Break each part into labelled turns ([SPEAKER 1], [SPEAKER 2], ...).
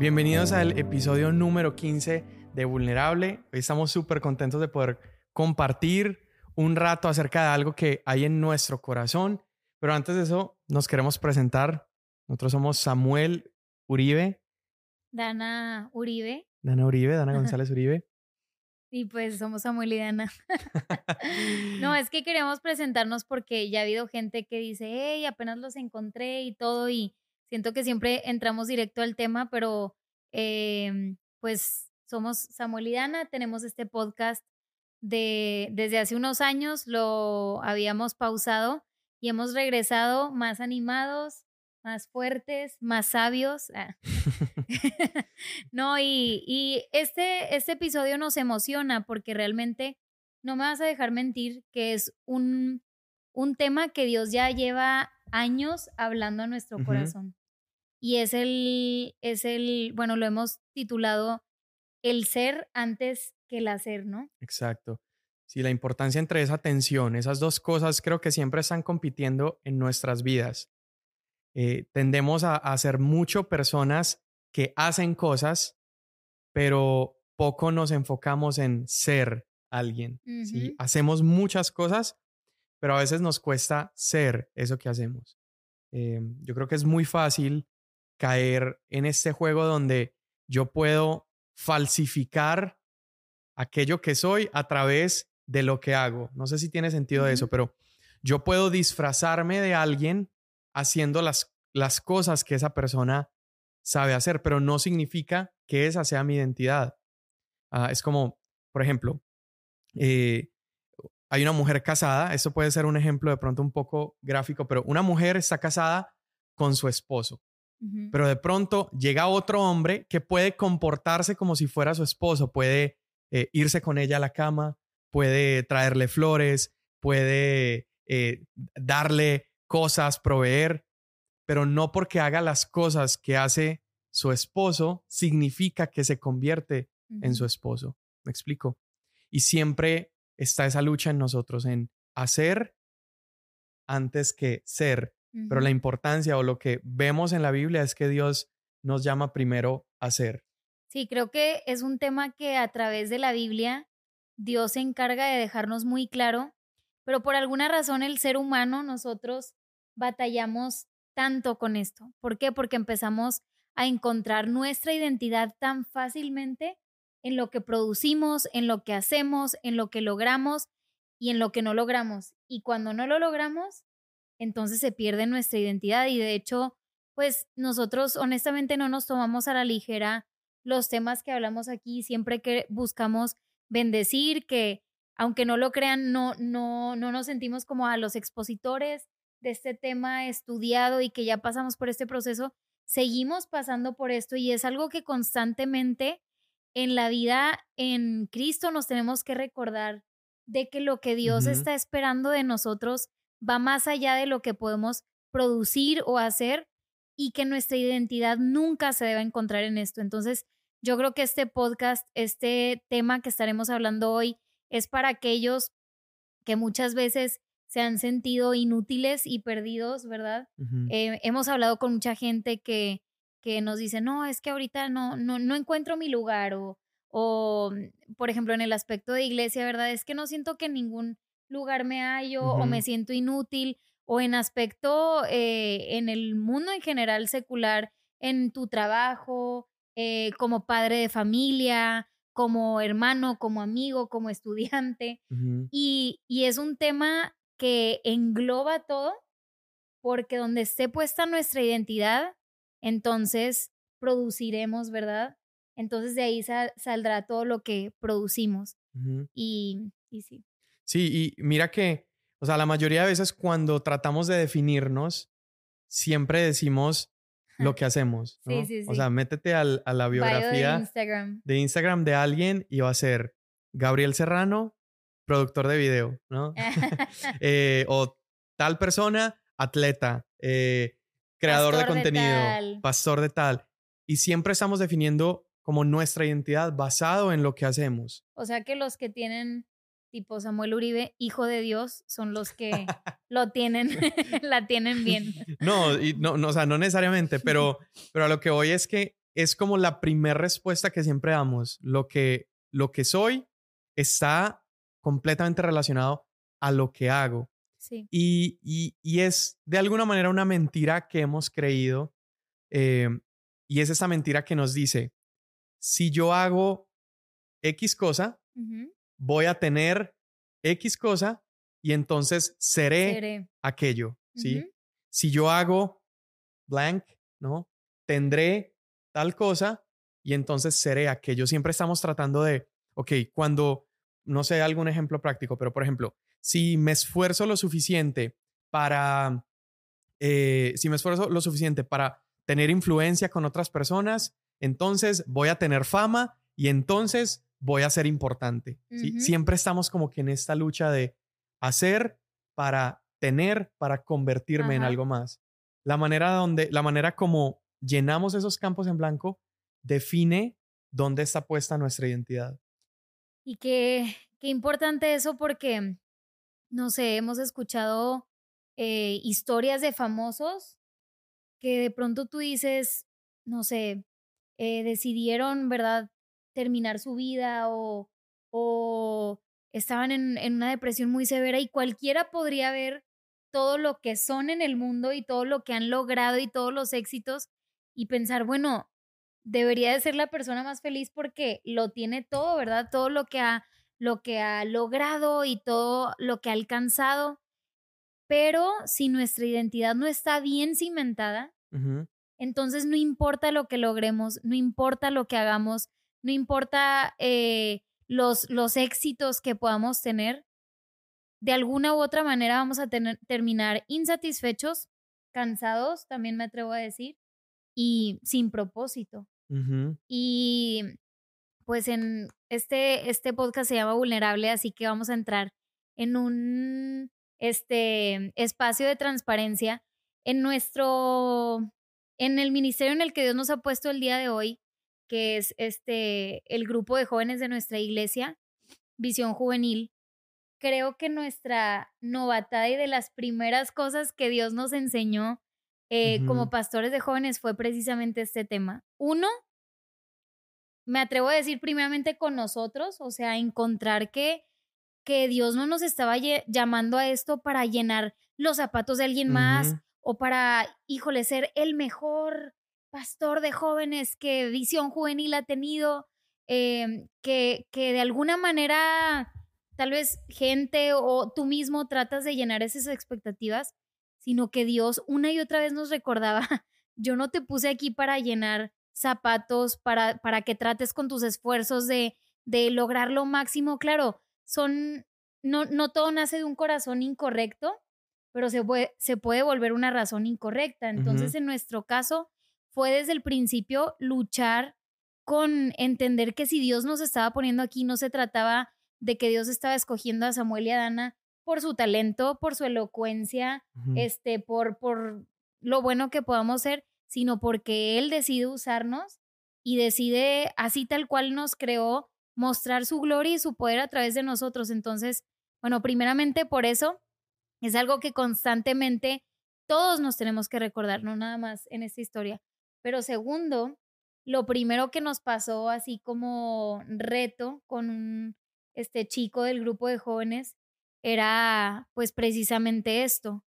[SPEAKER 1] Bienvenidos al episodio número 15 de Vulnerable. Hoy estamos súper contentos de poder compartir un rato acerca de algo que hay en nuestro corazón. Pero antes de eso, nos queremos presentar. Nosotros somos Samuel Uribe.
[SPEAKER 2] Dana Uribe.
[SPEAKER 1] Dana Uribe, Dana González Uribe.
[SPEAKER 2] Y pues somos Samuel y Dana. no, es que queremos presentarnos porque ya ha habido gente que dice, hey, apenas los encontré y todo, y siento que siempre entramos directo al tema, pero em, pues somos Samuel y Dana, tenemos este podcast de desde hace unos años, lo habíamos pausado y hemos regresado más animados, más fuertes, más sabios. Ah. no, y, y, este, este episodio nos emociona porque realmente no me vas a dejar mentir que es un, un tema que Dios ya lleva años hablando a nuestro corazón. Y es el, es el, bueno, lo hemos titulado El ser antes que el hacer, ¿no?
[SPEAKER 1] Exacto. Sí, la importancia entre esa tensión, esas dos cosas creo que siempre están compitiendo en nuestras vidas. Eh, tendemos a, a, ser mucho personas que hacen cosas, pero poco nos enfocamos en ser alguien. ¿sí? Hacemos muchas cosas, pero a veces nos cuesta ser eso que hacemos. Eh, yo creo que es muy fácil caer en este juego donde yo puedo falsificar aquello que soy a través de lo que hago. No sé si tiene sentido eso, pero yo puedo disfrazarme de alguien haciendo las, las cosas que esa persona sabe hacer, pero no significa que esa sea mi identidad. Ah, es como, por ejemplo, eh, hay una mujer casada, esto puede ser un ejemplo de pronto un poco gráfico, pero una mujer está casada con su esposo, pero de pronto llega otro hombre que puede comportarse como si fuera su esposo, puede eh, irse con ella a la cama, puede traerle flores, puede eh, darle cosas, proveer, pero no porque haga las cosas que hace su esposo significa que se convierte en su esposo. ¿Me explico? Y siempre está esa lucha en nosotros en hacer antes que ser. Pero la importancia o lo que vemos en la Biblia es que Dios nos llama primero a ser.
[SPEAKER 2] Sí, creo que es un tema que a través de la Biblia Dios se encarga de dejarnos muy claro, pero por alguna razón el ser humano, nosotros batallamos tanto con esto. ¿Por qué? Porque empezamos a encontrar nuestra identidad tan fácilmente en lo que producimos, en lo que hacemos, en lo que logramos y en lo que no logramos. Y cuando no lo logramos, entonces se pierde nuestra identidad y de hecho, pues nosotros honestamente no nos tomamos a la ligera los temas que hablamos aquí, siempre que buscamos bendecir, que aunque no lo crean, no, no, no nos sentimos como a los expositores de este tema estudiado y que ya pasamos por este proceso, seguimos pasando por esto y es algo que constantemente en la vida en Cristo nos tenemos que recordar de que lo que Dios está esperando de nosotros va más allá de lo que podemos producir o hacer y que nuestra identidad nunca se debe encontrar en esto. Entonces, yo creo que este podcast, este tema que estaremos hablando hoy, es para aquellos que muchas veces se han sentido inútiles y perdidos, ¿verdad? Eh, hemos hablado con mucha gente que, que nos dice, no, es que ahorita no, no, no encuentro mi lugar o, o, mm, por ejemplo, en el aspecto de iglesia, ¿verdad? Es que no siento que ningún lugar me hallo o me siento inútil o en aspecto, eh, en el mundo en general secular, en tu trabajo, eh, como padre de familia, como hermano, como amigo, como estudiante. y, y es un tema que engloba todo, porque donde esté puesta nuestra identidad, entonces produciremos, ¿verdad? Entonces de ahí saldrá todo lo que producimos. y, y sí.
[SPEAKER 1] Sí, y mira que, o sea, la mayoría de veces cuando tratamos de definirnos, siempre decimos lo que hacemos. ¿no? Sí, sí, sí. O sea, métete al, a la biografía
[SPEAKER 2] de Instagram.
[SPEAKER 1] de Instagram de alguien y va a ser Gabriel Serrano, productor de video, ¿no? Eh, o tal persona, atleta, eh, creador de contenido, pastor de tal. Y siempre estamos definiendo como nuestra identidad basado en lo que hacemos.
[SPEAKER 2] O sea que los que tienen tipo Samuel Uribe, hijo de Dios, son los que lo tienen, la tienen bien.
[SPEAKER 1] No, y no, no, o sea, no necesariamente, pero, pero a lo que voy es que es como la primera respuesta que siempre damos. Lo que, lo que soy está completamente relacionado a lo que hago.
[SPEAKER 2] Sí.
[SPEAKER 1] Y, y, es de alguna manera una mentira que hemos creído. Eh, y es esa mentira que nos dice, si yo hago X cosa, voy a tener X cosa y entonces seré, aquello, ¿sí? Si yo hago blank, ¿no? Tendré tal cosa y entonces seré aquello. Siempre estamos tratando de, ok, cuando, no sé, algún ejemplo práctico, pero por ejemplo, si me esfuerzo lo suficiente para, eh, si me esfuerzo lo suficiente para tener influencia con otras personas, entonces voy a tener fama y entonces voy a ser importante. Siempre estamos como que en esta lucha de hacer para tener, para convertirme en algo más. La manera donde, la manera como llenamos esos campos en blanco define dónde está puesta nuestra identidad.
[SPEAKER 2] Y qué, qué importante eso porque, no sé, hemos escuchado eh, historias de famosos que de pronto tú dices, no sé, eh, decidieron, ¿verdad?, terminar su vida o, o estaban en, en una depresión muy severa y cualquiera podría ver todo lo que son en el mundo y todo lo que han logrado y todos los éxitos y pensar, bueno, debería de ser la persona más feliz porque lo tiene todo, ¿verdad? Todo lo que ha, lo que ha logrado y todo lo que ha alcanzado. Pero si nuestra identidad no está bien cimentada, entonces no importa lo que logremos, no importa lo que hagamos, no importa eh, los, los éxitos que podamos tener, de alguna u otra manera vamos a tener, terminar insatisfechos, cansados, también me atrevo a decir, y sin propósito. Y pues en este, este podcast se llama Vulnerable, así que vamos a entrar en un este, espacio de transparencia en nuestro, en el ministerio en el que Dios nos ha puesto el día de hoy, que es este, el grupo de jóvenes de nuestra iglesia, Visión Juvenil creo que nuestra novatada y de las primeras cosas que Dios nos enseñó eh, como pastores de jóvenes fue precisamente este tema. Uno, me atrevo a decir primeramente con nosotros, o sea, encontrar que, que Dios no nos estaba llamando a esto para llenar los zapatos de alguien más o para, híjole, ser el mejor pastor de jóvenes que Visión Juvenil ha tenido, em, que, que de alguna manera tal vez gente o tú mismo tratas de llenar esas expectativas, sino que Dios una y otra vez nos recordaba, yo no te puse aquí para llenar zapatos, para, para que trates con tus esfuerzos de, de lograr lo máximo. Claro, son, no, no todo nace de un corazón incorrecto, pero se puede, se puede volver una razón incorrecta. Entonces, en nuestro caso, fue desde el principio luchar con entender que si Dios nos estaba poniendo aquí, no se trataba de que Dios estaba escogiendo a Samuel y a Dana por su talento, por su elocuencia, este, por, por lo bueno que podamos ser, sino porque Él decide usarnos y decide, así tal cual nos creó, mostrar su gloria y su poder a través de nosotros. Entonces, bueno, primeramente por eso es algo que constantemente todos nos tenemos que recordar, no nada más en esta historia. Pero segundo, lo primero que nos pasó así como reto con un este chico del grupo de jóvenes era pues precisamente esto.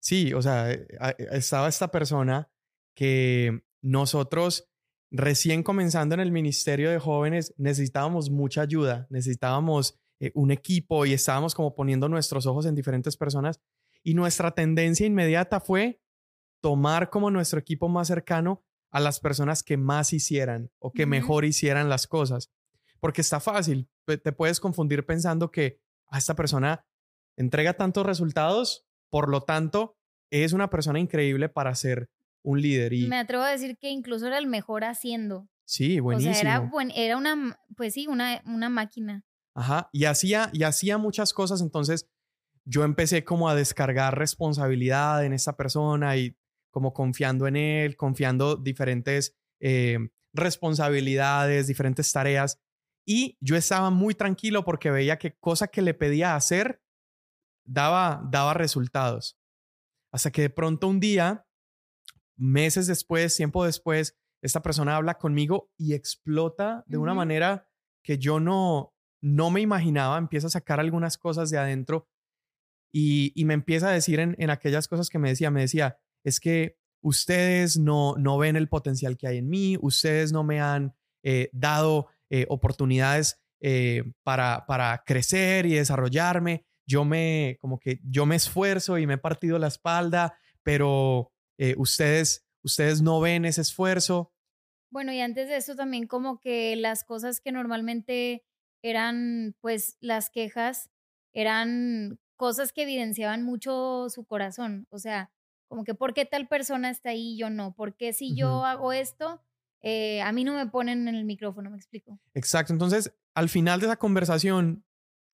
[SPEAKER 1] Sí, o sea, eh, eh, estaba esta persona que nosotros recién comenzando en el Ministerio de Jóvenes necesitábamos mucha ayuda, necesitábamos eh, un equipo y estábamos como poniendo nuestros ojos en diferentes personas y nuestra tendencia inmediata fue tomar como nuestro equipo más cercano a las personas que más hicieran o que mejor hicieran las cosas porque está fácil. Te puedes confundir pensando que a ah, esta persona entrega tantos resultados, por lo tanto, es una persona increíble para ser un líder. Y...
[SPEAKER 2] Me atrevo a decir que incluso era el mejor haciendo.
[SPEAKER 1] Sí, buenísimo. O sea,
[SPEAKER 2] era, era una, pues sí, una, una máquina.
[SPEAKER 1] Ajá, y hacía, y hacía muchas cosas, entonces yo empecé como a descargar responsabilidad en esa persona y como confiando en él, confiando diferentes eh, responsabilidades, diferentes tareas. Y yo estaba muy tranquilo porque veía que cosa que le pedía hacer daba, daba resultados. Hasta que de pronto un día, meses después, tiempo después, esta persona habla conmigo y explota de una manera que yo no, no me imaginaba, empieza a sacar algunas cosas de adentro y, me empieza a decir en, aquellas cosas que me decía, me decía, es que ustedes no, no ven el potencial que hay en mí, ustedes no me han eh, dado eh, oportunidades eh, para, para crecer y desarrollarme. Yo me, como que yo me esfuerzo y me he partido la espalda, pero ustedes, ustedes no ven ese esfuerzo.
[SPEAKER 2] Bueno, y antes de eso también como que las cosas que normalmente eran pues las quejas, eran cosas que evidenciaban mucho su corazón. O sea, como que ¿por qué tal persona está ahí y yo no? ¿Por qué si yo hago esto, eh, a mí no me ponen en el micrófono? ¿Me explico?
[SPEAKER 1] Exacto. Entonces, al final de esa conversación,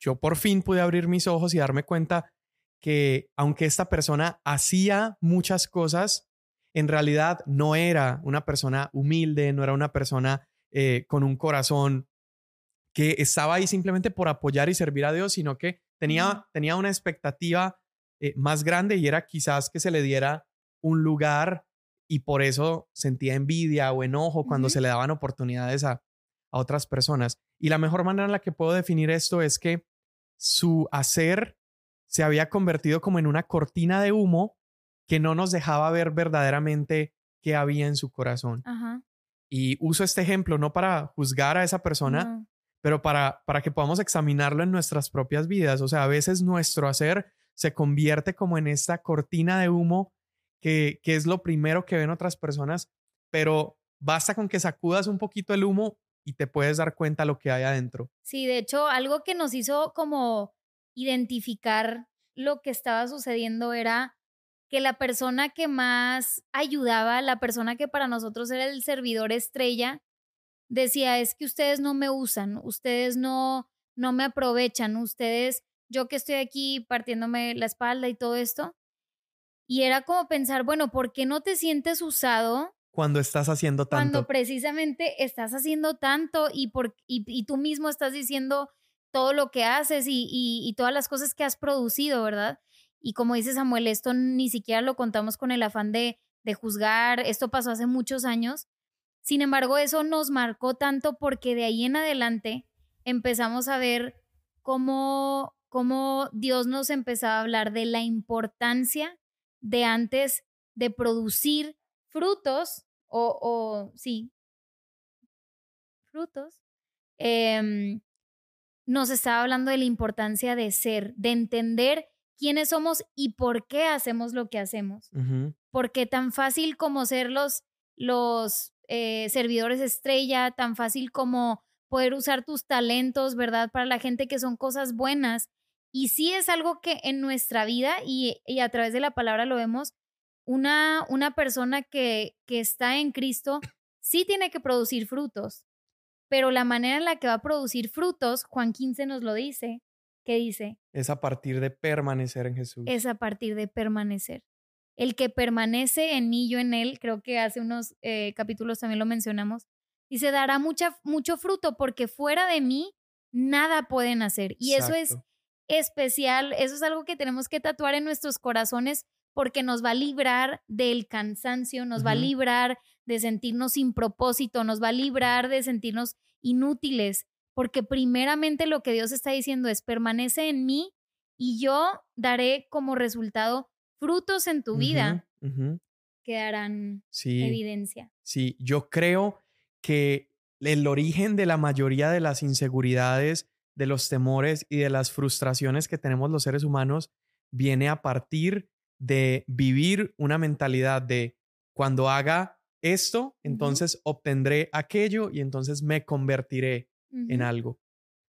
[SPEAKER 1] yo por fin pude abrir mis ojos y darme cuenta que aunque esta persona hacía muchas cosas, en realidad no era una persona humilde, no era una persona eh, con un corazón que estaba ahí simplemente por apoyar y servir a Dios, sino que tenía, tenía una expectativa eh, más grande y era quizás que se le diera un lugar y por eso sentía envidia o enojo cuando se le daban oportunidades a, a otras personas. Y la mejor manera en la que puedo definir esto es que su hacer se había convertido como en una cortina de humo que no nos dejaba ver verdaderamente qué había en su corazón. Y uso este ejemplo no para juzgar a esa persona, pero para, para que podamos examinarlo en nuestras propias vidas. O sea, a veces nuestro hacer se convierte como en esta cortina de humo que, que es lo primero que ven otras personas, pero basta con que sacudas un poquito el humo y te puedes dar cuenta lo que hay adentro.
[SPEAKER 2] Sí, de hecho, algo que nos hizo como identificar lo que estaba sucediendo era que la persona que más ayudaba, la persona que para nosotros era el servidor estrella, decía, es que ustedes no me usan, ustedes no, no me aprovechan, ustedes, yo que estoy aquí partiéndome la espalda y todo esto. Y era como pensar, bueno, ¿por qué no te sientes usado?
[SPEAKER 1] Cuando estás haciendo tanto.
[SPEAKER 2] Cuando precisamente estás haciendo tanto y, por, y, tú mismo estás diciendo todo lo que haces y, y todas las cosas que has producido, ¿verdad? Y como dice Samuel, esto ni siquiera lo contamos con el afán de, de juzgar, esto pasó hace muchos años. Sin embargo, eso nos marcó tanto porque de ahí en adelante empezamos a ver cómo, cómo Dios nos empezaba a hablar de la importancia de antes de producir frutos o, o sí, frutos, em, nos estaba hablando de la importancia de ser, de entender quiénes somos y por qué hacemos lo que hacemos. Porque tan fácil como ser los, los eh, servidores estrella, tan fácil como poder usar tus talentos, ¿verdad? Para la gente que son cosas buenas. Y sí es algo que en nuestra vida y, y a través de la palabra lo vemos, una, una persona que, que está en Cristo sí tiene que producir frutos, pero la manera en la que va a producir frutos, Juan 15 nos lo dice, ¿Qué dice?
[SPEAKER 1] Es a partir de permanecer en Jesús.
[SPEAKER 2] Es a partir de permanecer. El que permanece en mí, yo en él, creo que hace unos eh, capítulos también lo mencionamos, dice, dará mucha, mucho fruto porque fuera de mí nada pueden hacer. Y eso es especial, eso es algo que tenemos que tatuar en nuestros corazones porque nos va a librar del cansancio, nos va a librar de sentirnos sin propósito, nos va a librar de sentirnos inútiles porque primeramente lo que Dios está diciendo es, permanece en mí y yo daré como resultado frutos en tu vida que darán evidencia.
[SPEAKER 1] Sí, yo creo que el origen de la mayoría de las inseguridades, de los temores y de las frustraciones que tenemos los seres humanos viene a partir de vivir una mentalidad de cuando haga esto, entonces obtendré aquello y entonces me convertiré en algo.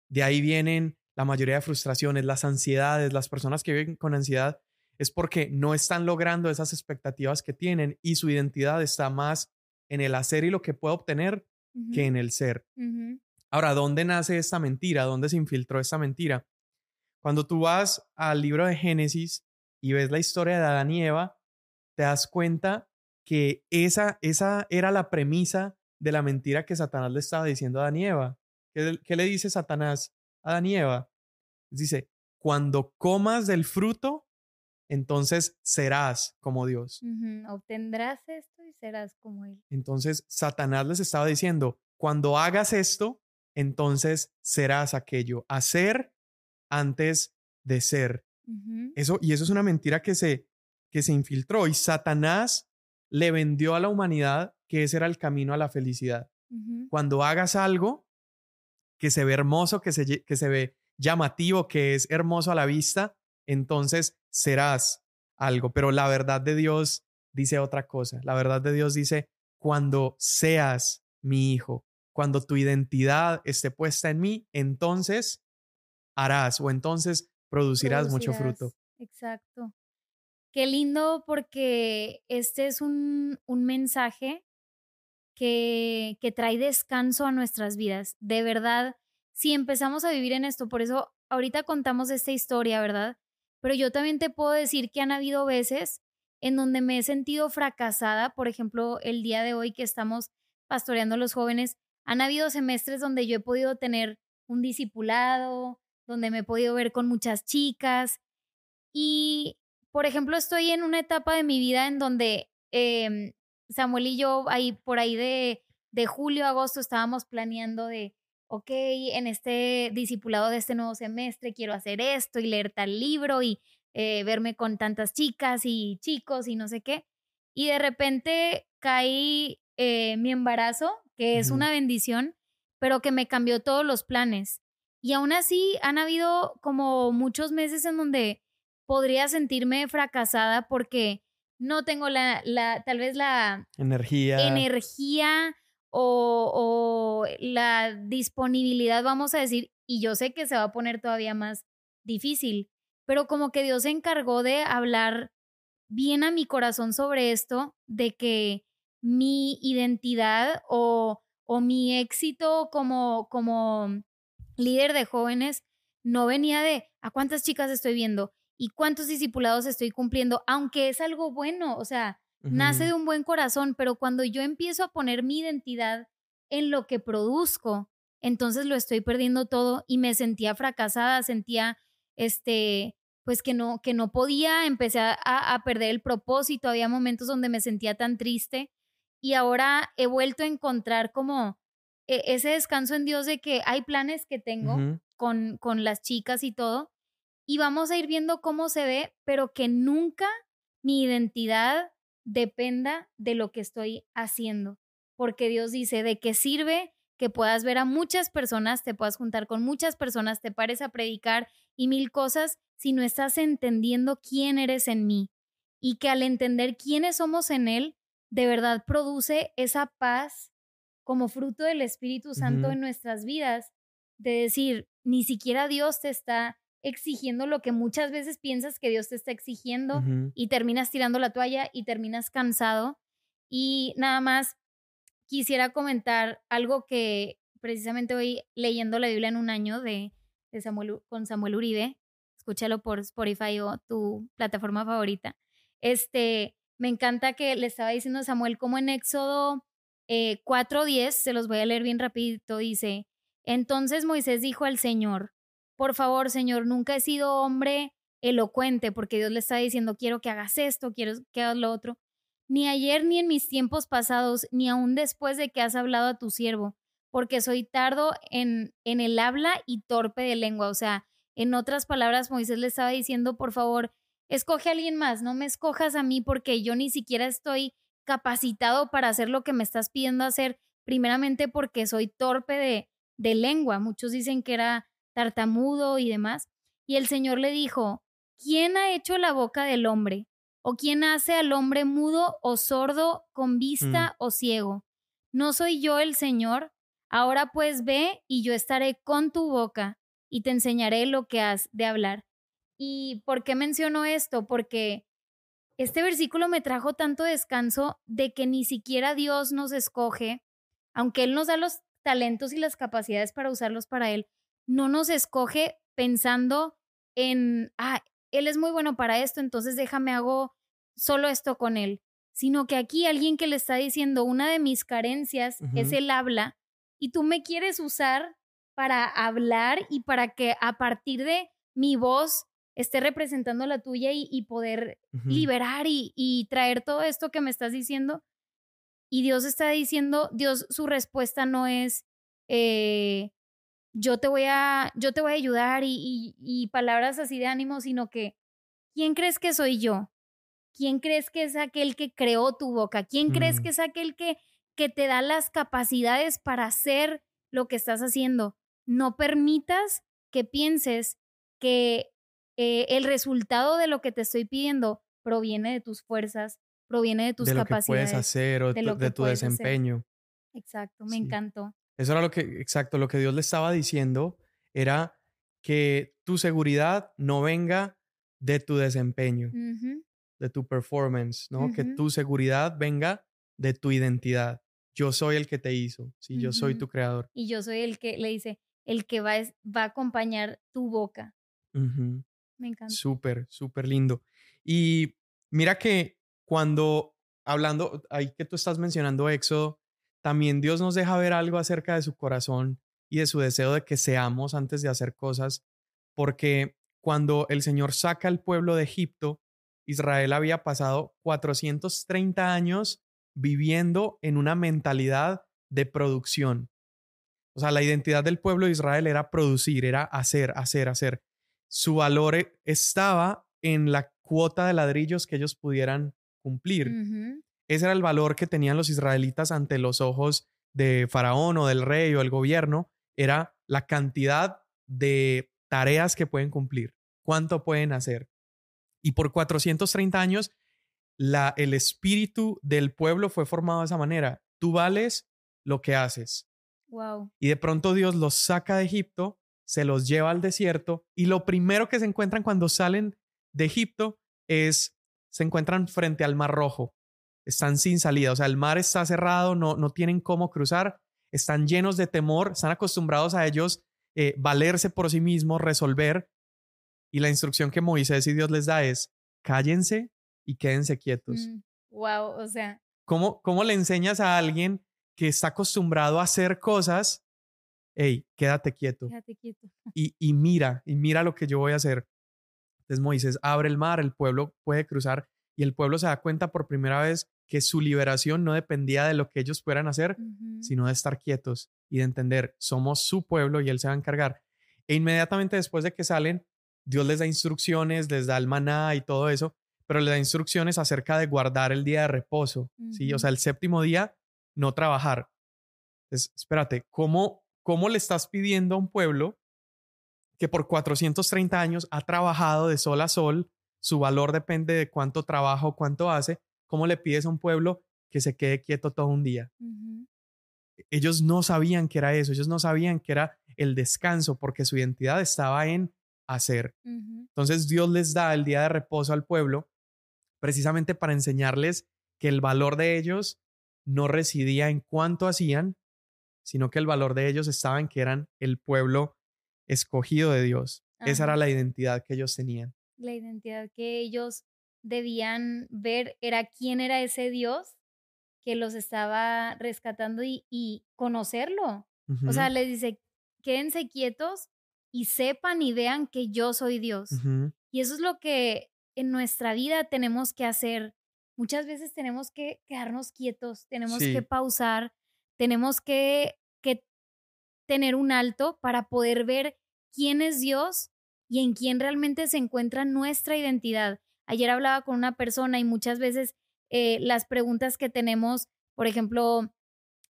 [SPEAKER 1] De ahí vienen la mayoría de frustraciones, las ansiedades, las personas que viven con ansiedad es porque no están logrando esas expectativas que tienen y su identidad está más en el hacer y lo que puede obtener que en el ser. Ahora, ¿dónde nace esta mentira? ¿Dónde se infiltró esta mentira? Cuando tú vas al libro de Génesis y ves la historia de Adán y Eva, te das cuenta que esa, esa era la premisa de la mentira que Satanás le estaba diciendo a Adán y Eva. ¿Qué, le dice Satanás a Adán y Eva? Dice, cuando comas del fruto, entonces serás como Dios.
[SPEAKER 2] Obtendrás esto y serás como Él.
[SPEAKER 1] Entonces Satanás les estaba diciendo, cuando hagas esto, entonces serás aquello. Hacer antes de ser. Eso, y eso es una mentira que se, que se infiltró. Y Satanás le vendió a la humanidad que ese era el camino a la felicidad. Cuando hagas algo que se ve hermoso, que se, que se ve llamativo, que es hermoso a la vista, entonces serás algo. Pero la verdad de Dios dice otra cosa. La verdad de Dios dice, cuando seas mi hijo, cuando tu identidad esté puesta en mí, entonces harás o entonces producirás, mucho fruto.
[SPEAKER 2] Exacto. Qué lindo porque este es un, un mensaje que, que trae descanso a nuestras vidas. De verdad, si empezamos a vivir en esto, por eso ahorita contamos esta historia, ¿verdad? Pero yo también te puedo decir que han habido veces en donde me he sentido fracasada, por ejemplo, el día de hoy que estamos pastoreando a los jóvenes, han habido semestres donde yo he podido tener un discipulado, donde me he podido ver con muchas chicas y, por ejemplo, estoy en una etapa de mi vida en donde em, Samuel y yo ahí por ahí de, de julio, agosto estábamos planeando de, ok, en este discipulado de este nuevo semestre quiero hacer esto y leer tal libro y eh, verme con tantas chicas y chicos y no sé qué. Y de repente caí eh, mi embarazo, que es una bendición, pero que me cambió todos los planes. Y aún así han habido como muchos meses en donde podría sentirme fracasada porque no tengo la, la tal vez la
[SPEAKER 1] energía.
[SPEAKER 2] energía o, la disponibilidad, vamos a decir, y yo sé que se va a poner todavía más difícil, pero como que Dios se encargó de hablar bien a mi corazón sobre esto, de que mi identidad o, o mi éxito como, como líder de jóvenes no venía de a cuántas chicas estoy viendo y cuántos discipulados estoy cumpliendo, aunque es algo bueno, o sea, nace de un buen corazón, pero cuando yo empiezo a poner mi identidad en lo que produzco, entonces lo estoy perdiendo todo y me sentía fracasada, sentía este pues que no que no podía, empecé a, a perder el propósito, había momentos donde me sentía tan triste y ahora he vuelto a encontrar como e, ese descanso en Dios de que hay planes que tengo con, con las chicas y todo, y vamos a ir viendo cómo se ve, pero que nunca mi identidad dependa de lo que estoy haciendo, porque Dios dice, ¿de qué sirve que puedas ver a muchas personas, te puedas juntar con muchas personas, te pares a predicar y mil cosas si no estás entendiendo quién eres en mí? Y que al entender quiénes somos en Él, de verdad produce esa paz como fruto del Espíritu Santo en nuestras vidas, de decir, ni siquiera Dios te está exigiendo lo que muchas veces piensas que Dios te está exigiendo y terminas tirando la toalla y terminas cansado. Y nada más quisiera comentar algo que precisamente hoy leyendo la Biblia en un año de, de Samuel, con Samuel Uribe, escúchalo por Spotify o tu plataforma favorita. Este, me encanta que le estaba diciendo Samuel como en Éxodo eh, 4.10, se los voy a leer bien rapidito, dice, entonces Moisés dijo al Señor, por favor, Señor, nunca he sido hombre elocuente porque Dios le está diciendo, quiero que hagas esto, quiero que hagas lo otro. Ni ayer ni en mis tiempos pasados, ni aún después de que has hablado a tu siervo, porque soy tardo en, en el habla y torpe de lengua. O sea, en otras palabras, Moisés le estaba diciendo, por favor, escoge a alguien más, no me escojas a mí porque yo ni siquiera estoy capacitado para hacer lo que me estás pidiendo hacer, primeramente porque soy torpe de, de lengua. Muchos dicen que era tartamudo y demás. Y el Señor le dijo, ¿quién ha hecho la boca del hombre? ¿O quién hace al hombre mudo o sordo, con vista mm. o ciego? ¿No soy yo el Señor? Ahora pues ve y yo estaré con tu boca y te enseñaré lo que has de hablar. ¿Y por qué menciono esto? Porque este versículo me trajo tanto descanso de que ni siquiera Dios nos escoge, aunque Él nos da los talentos y las capacidades para usarlos para Él, no nos escoge pensando en, ah, él es muy bueno para esto, entonces déjame hago solo esto con él, sino que aquí alguien que le está diciendo, una de mis carencias es el habla, y tú me quieres usar para hablar y para que a partir de mi voz esté representando la tuya y, poder liberar y, y traer todo esto que me estás diciendo. Y Dios está diciendo, Dios, su respuesta no es, eh, yo te voy a, yo te voy a ayudar y, y, palabras así de ánimo, sino que, ¿quién crees que soy yo? ¿Quién crees que es aquel que creó tu boca? ¿Quién crees mm. que es aquel que, que te da las capacidades para hacer lo que estás haciendo? No permitas que pienses que eh, el resultado de lo que te estoy pidiendo proviene de tus fuerzas, proviene de tus
[SPEAKER 1] de lo
[SPEAKER 2] capacidades.
[SPEAKER 1] Que puedes hacer o de, tu desempeño.
[SPEAKER 2] Exacto, me encantó.
[SPEAKER 1] Eso era lo que, exacto, lo que Dios le estaba diciendo era que tu seguridad no venga de tu desempeño, de tu performance, ¿no? Que tu seguridad venga de tu identidad. Yo soy el que te hizo, sí, yo soy tu creador.
[SPEAKER 2] Y yo soy el que le dice, el que va, va a acompañar tu boca. Me encanta.
[SPEAKER 1] Súper, súper lindo. Y mira que cuando hablando, ahí que tú estás mencionando Éxodo, también Dios nos deja ver algo acerca de su corazón y de su deseo de que seamos antes de hacer cosas, porque cuando el Señor saca al pueblo de Egipto, Israel había pasado 430 años viviendo en una mentalidad de producción. O sea, la identidad del pueblo de Israel era producir, era hacer, hacer, hacer. Su valor e, estaba en la cuota de ladrillos que ellos pudieran cumplir. Ese era el valor que tenían los israelitas ante los ojos de Faraón o del rey o el gobierno, era la cantidad de tareas que pueden cumplir, cuánto pueden hacer. Y por 430 años, la, el espíritu del pueblo fue formado de esa manera. Tú vales lo que haces.
[SPEAKER 2] Wow.
[SPEAKER 1] Y de pronto Dios los saca de Egipto, se los lleva al desierto y lo primero que se encuentran cuando salen de Egipto es, se encuentran frente al Mar Rojo están sin salida, o sea, el mar está cerrado, no, no tienen cómo cruzar, están llenos de temor, están acostumbrados a ellos eh, valerse por sí mismos, resolver. Y la instrucción que Moisés y Dios les da es, cállense y quédense quietos.
[SPEAKER 2] wow, mm, o sea.
[SPEAKER 1] ¿Cómo, ¿Cómo le enseñas a alguien que está acostumbrado a hacer cosas? Hey, quédate quieto.
[SPEAKER 2] Quédate quieto.
[SPEAKER 1] Y, y mira, y mira lo que yo voy a hacer. Entonces Moisés abre el mar, el pueblo puede cruzar y el pueblo se da cuenta por primera vez que su liberación no dependía de lo que ellos puedan hacer, sino de estar quietos y de entender, somos su pueblo y Él se va a encargar. E inmediatamente después de que salen, Dios les da instrucciones, les da el maná y todo eso, pero les da instrucciones acerca de guardar el día de reposo, ¿sí? O sea, el séptimo día, no trabajar. Entonces, espérate, ¿cómo, ¿cómo le estás pidiendo a un pueblo que por 430 años ha trabajado de sol a sol, su valor depende de cuánto trabajo, cuánto hace, ¿Cómo le pides a un pueblo que se quede quieto todo un día? Ellos no sabían que era eso, ellos no sabían que era el descanso porque su identidad estaba en hacer. Entonces Dios les da el día de reposo al pueblo precisamente para enseñarles que el valor de ellos no residía en cuánto hacían, sino que el valor de ellos estaba en que eran el pueblo escogido de Dios. Esa era la identidad que ellos tenían.
[SPEAKER 2] La identidad que ellos debían ver era quién era ese Dios que los estaba rescatando y, conocerlo. O sea, les dice, quédense quietos y sepan y vean que yo soy Dios. Y eso es lo que en nuestra vida tenemos que hacer. Muchas veces tenemos que quedarnos quietos, tenemos que pausar, tenemos que, que tener un alto para poder ver quién es Dios y en quién realmente se encuentra nuestra identidad. Ayer hablaba con una persona y muchas veces eh, las preguntas que tenemos, por ejemplo,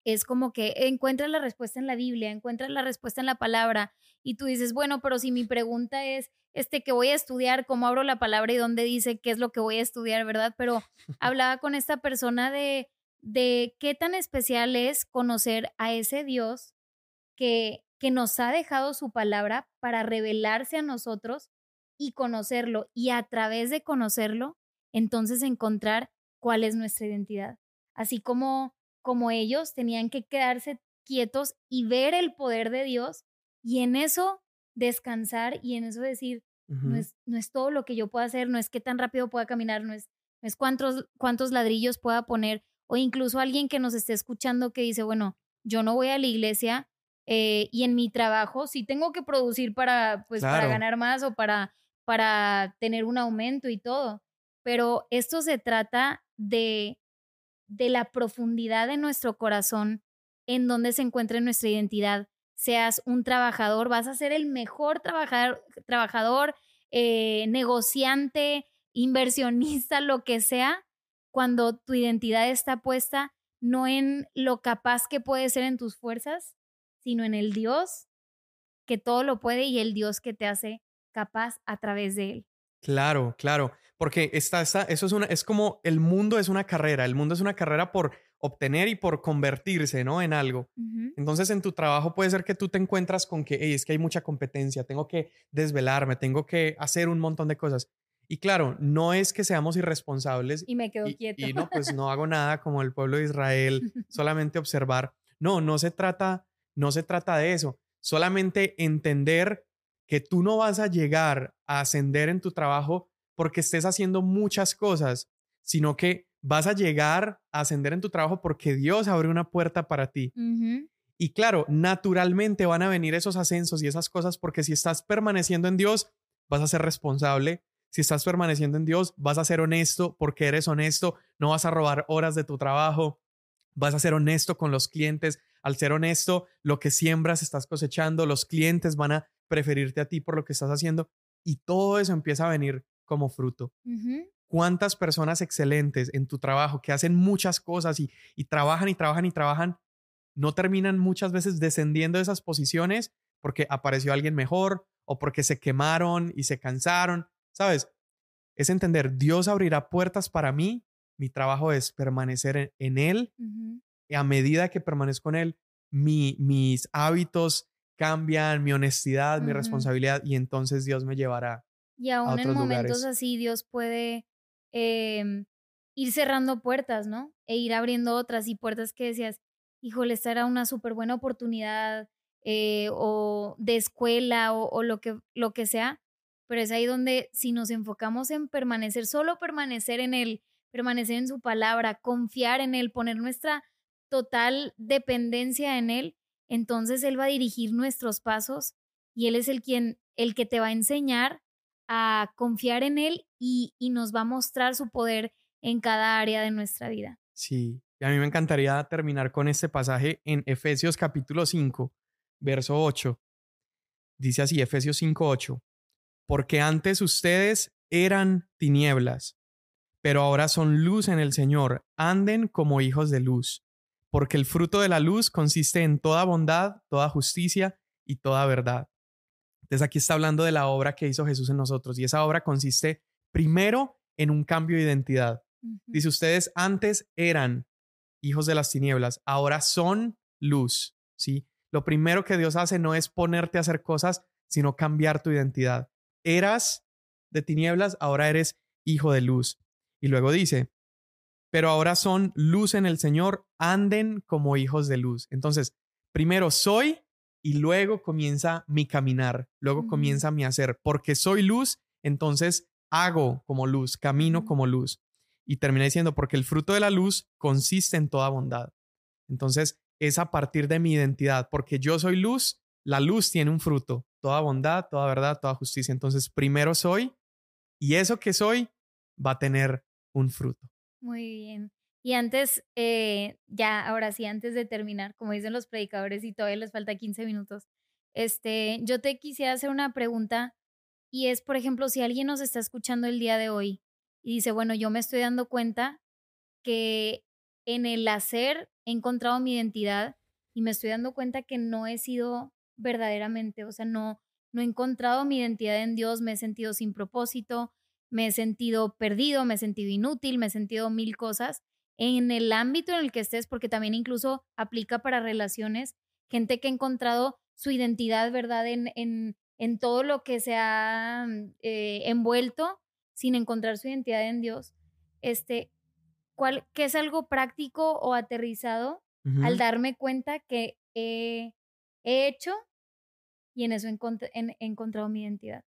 [SPEAKER 2] es como que encuentras la respuesta en la Biblia, encuentras la respuesta en la palabra y tú dices, bueno, pero si mi pregunta es, este, que voy a estudiar, cómo abro la palabra y dónde dice qué es lo que voy a estudiar, ¿verdad? Pero hablaba con esta persona de, de qué tan especial es conocer a ese Dios que, que nos ha dejado su palabra para revelarse a nosotros y conocerlo y a través de conocerlo, entonces encontrar cuál es nuestra identidad. Así como, como ellos tenían que quedarse quietos y ver el poder de Dios y en eso descansar y en eso decir, no, es, no es todo lo que yo pueda hacer, no es qué tan rápido pueda caminar, no es, no es cuántos, cuántos ladrillos pueda poner o incluso alguien que nos esté escuchando que dice, bueno, yo no voy a la iglesia eh, y en mi trabajo sí tengo que producir para, pues, para ganar más o para para tener un aumento y todo. Pero esto se trata de, de la profundidad de nuestro corazón, en donde se encuentra nuestra identidad. Seas un trabajador, vas a ser el mejor trabajador, trabajador eh, negociante, inversionista, lo que sea, cuando tu identidad está puesta no en lo capaz que puedes ser en tus fuerzas, sino en el Dios que todo lo puede y el Dios que te hace capaz a través de él.
[SPEAKER 1] Claro, claro, porque está, está, eso es una, es como el mundo es una carrera, el mundo es una carrera por obtener y por convertirse, ¿no? En algo. Entonces, en tu trabajo puede ser que tú te encuentras con que, es que hay mucha competencia, tengo que desvelarme, tengo que hacer un montón de cosas. Y claro, no es que seamos irresponsables.
[SPEAKER 2] Y me quedo quieto.
[SPEAKER 1] Y no, pues no hago nada como el pueblo de Israel, solamente observar. No, no se trata, no se trata de eso. Solamente entender que tú no vas a llegar a ascender en tu trabajo porque estés haciendo muchas cosas, sino que vas a llegar a ascender en tu trabajo porque Dios abre una puerta para ti. Y claro, naturalmente van a venir esos ascensos y esas cosas porque si estás permaneciendo en Dios, vas a ser responsable, si estás permaneciendo en Dios, vas a ser honesto porque eres honesto, no vas a robar horas de tu trabajo, vas a ser honesto con los clientes. Al ser honesto, lo que siembras estás cosechando, los clientes van a preferirte a ti por lo que estás haciendo y todo eso empieza a venir como fruto. ¿Cuántas personas excelentes en tu trabajo que hacen muchas cosas y, y trabajan y trabajan y trabajan, no terminan muchas veces descendiendo de esas posiciones porque apareció alguien mejor o porque se quemaron y se cansaron ¿Sabes? Es entender, Dios abrirá puertas para mí, mi trabajo es permanecer en, Él y a medida que permanezco en Él, mi, mis hábitos cambian, mi honestidad, mi responsabilidad y entonces Dios me llevará.
[SPEAKER 2] Y aún en momentos así Dios puede em, ir cerrando puertas, ¿no? E ir abriendo otras y puertas que decías, híjole, esta era una súper buena oportunidad eh, o de escuela o, o, lo, que, lo que sea, pero es ahí donde si nos enfocamos en permanecer, solo permanecer en Él, permanecer en su palabra, confiar en Él, poner nuestra total dependencia en Él, entonces Él va a dirigir nuestros pasos y Él es el quien, el que te va a enseñar a confiar en Él y, y nos va a mostrar su poder en cada área de nuestra vida.
[SPEAKER 1] Sí, a mí me encantaría terminar con este pasaje en Efesios capítulo 5, verso 8. Dice así, Efesios 5, 8 porque antes ustedes eran tinieblas, pero ahora son luz en el Señor. Anden como hijos de luz, porque el fruto de la luz consiste en toda bondad, toda justicia y toda verdad. Entonces aquí está hablando de la obra que hizo Jesús en nosotros y esa obra consiste primero en un cambio de identidad. Dice, ustedes antes eran hijos de las tinieblas, ahora son luz, ¿sí? Lo primero que Dios hace no es ponerte a hacer cosas, sino cambiar tu identidad eras de tinieblas, ahora eres hijo de luz. Y luego dice, pero ahora son luz en el Señor, anden como hijos de luz. Entonces, primero soy y luego comienza mi caminar, luego comienza mi hacer, porque soy luz, entonces hago como luz, camino como luz. Y termina diciendo, porque el fruto de la luz consiste en toda bondad. Entonces, es a partir de mi identidad, porque yo soy luz, la luz tiene un fruto, toda bondad, toda verdad, toda justicia. Entonces, primero soy y eso que soy va a tener un fruto.
[SPEAKER 2] Muy bien. Y antes, eh, ya, ahora sí, antes de terminar, como dicen los predicadores y todavía les falta 15 minutos, este, yo te quisiera hacer una pregunta y es, por ejemplo, si alguien nos está escuchando el día de hoy y dice, bueno, yo me estoy dando cuenta que en el hacer he encontrado mi identidad y me estoy dando cuenta que no he sido verdaderamente, o sea, no, no he encontrado mi identidad en Dios, me he sentido sin propósito, me he sentido perdido, me he sentido inútil, me he sentido mil cosas en el ámbito en el que estés, porque también incluso aplica para relaciones, gente que ha encontrado su identidad, ¿verdad? En, en, en todo lo que se ha eh, envuelto sin encontrar su identidad en Dios. Este, ¿cuál, ¿Qué es algo práctico o aterrizado al darme cuenta que he he hecho y en eso he, encontrado mi identidad.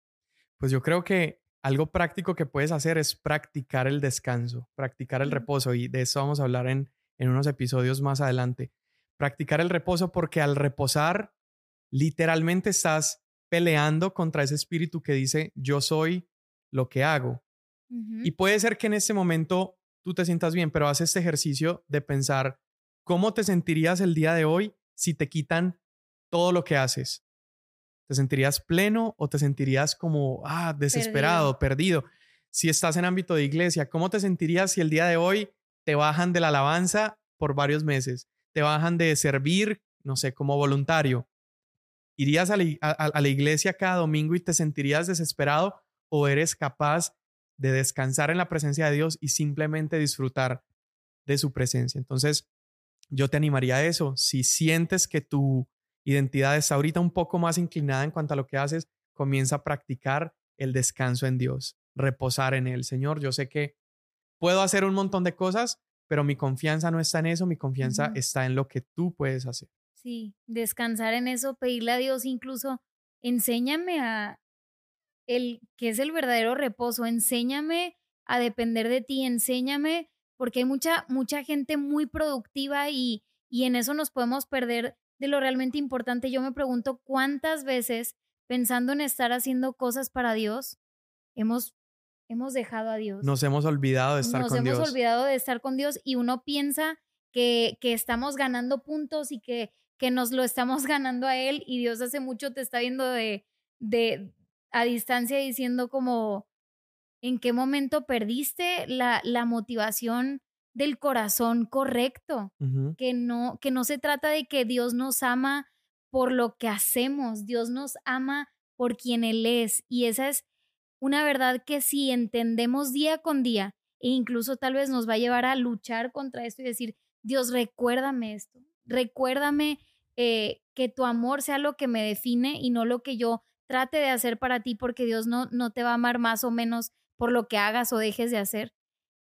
[SPEAKER 1] Pues yo creo que algo práctico que puedes hacer es practicar el descanso, practicar el reposo y de eso vamos a hablar en, en unos episodios más adelante. Practicar el reposo porque al reposar literalmente estás peleando contra ese espíritu que dice, yo soy lo que hago. Y puede ser que en este momento tú te sientas bien, pero haz este ejercicio de pensar cómo te sentirías el día de hoy si te quitan todo lo que haces. ¿Te sentirías pleno o te sentirías como, ah, desesperado, perdido. Si estás en ámbito de iglesia, ¿cómo te sentirías si el día de hoy te bajan de la alabanza por varios meses? Te bajan de servir, no sé, como voluntario. ¿Irías a la, iglesia cada domingo y te sentirías desesperado o eres capaz de descansar en la presencia de Dios y simplemente disfrutar de su presencia? Entonces, yo te animaría a eso. Si sientes que tu identidad está ahorita un poco más inclinada en cuanto a lo que haces, comienza a practicar el descanso en Dios, reposar en Él. Señor, yo sé que puedo hacer un montón de cosas, pero mi confianza no está en eso, mi confianza está en lo que tú puedes hacer.
[SPEAKER 2] Sí, descansar en eso, pedirle a Dios incluso, enséñame a el que es el verdadero reposo, enséñame a depender de ti, enséñame, porque hay mucha, mucha gente muy productiva y, y en eso nos podemos perder de lo realmente importante. Yo me pregunto cuántas veces, pensando en estar haciendo cosas para Dios, hemos, hemos dejado a Dios.
[SPEAKER 1] Nos hemos olvidado de estar con
[SPEAKER 2] Dios.
[SPEAKER 1] Nos
[SPEAKER 2] hemos olvidado de estar con Dios y uno piensa que, que estamos ganando puntos y que, que nos lo estamos ganando a Él y Dios hace mucho te está viendo de, de a distancia diciendo como en qué momento perdiste la, la motivación del corazón correcto, que, no, que no se trata de que Dios nos ama por lo que hacemos, Dios nos ama por quien Él es. Y esa es una verdad que si entendemos día con día, e incluso tal vez nos va a llevar a luchar contra esto y decir, Dios, recuérdame esto, recuérdame eh, que tu amor sea lo que me define y no lo que yo trate de hacer para ti, porque Dios no, no te va a amar más o menos por lo que hagas o dejes de hacer,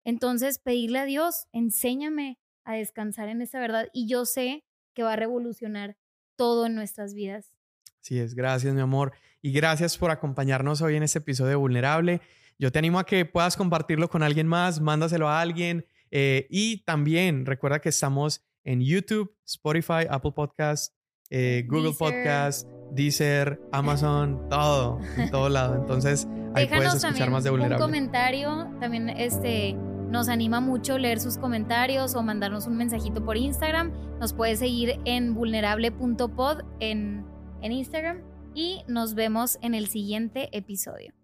[SPEAKER 2] entonces, pedirle a Dios, enséñame a descansar en esa verdad y yo sé que va a revolucionar todo en nuestras vidas.
[SPEAKER 1] Sí es, gracias mi amor y gracias por acompañarnos hoy en este episodio de Vulnerable. Yo te animo a que puedas compartirlo con alguien más, mándaselo a alguien eh, y también recuerda que estamos en YouTube, Spotify, Apple Podcast, eh, Google Podcast, Deezer, Amazon, todo, en todo lado. Entonces ahí puedes escuchar más de Vulnerable.
[SPEAKER 2] Un comentario también este nos anima mucho leer sus comentarios o mandarnos un mensajito por Instagram. Nos puede seguir en vulnerable.pod en, en Instagram y nos vemos en el siguiente episodio.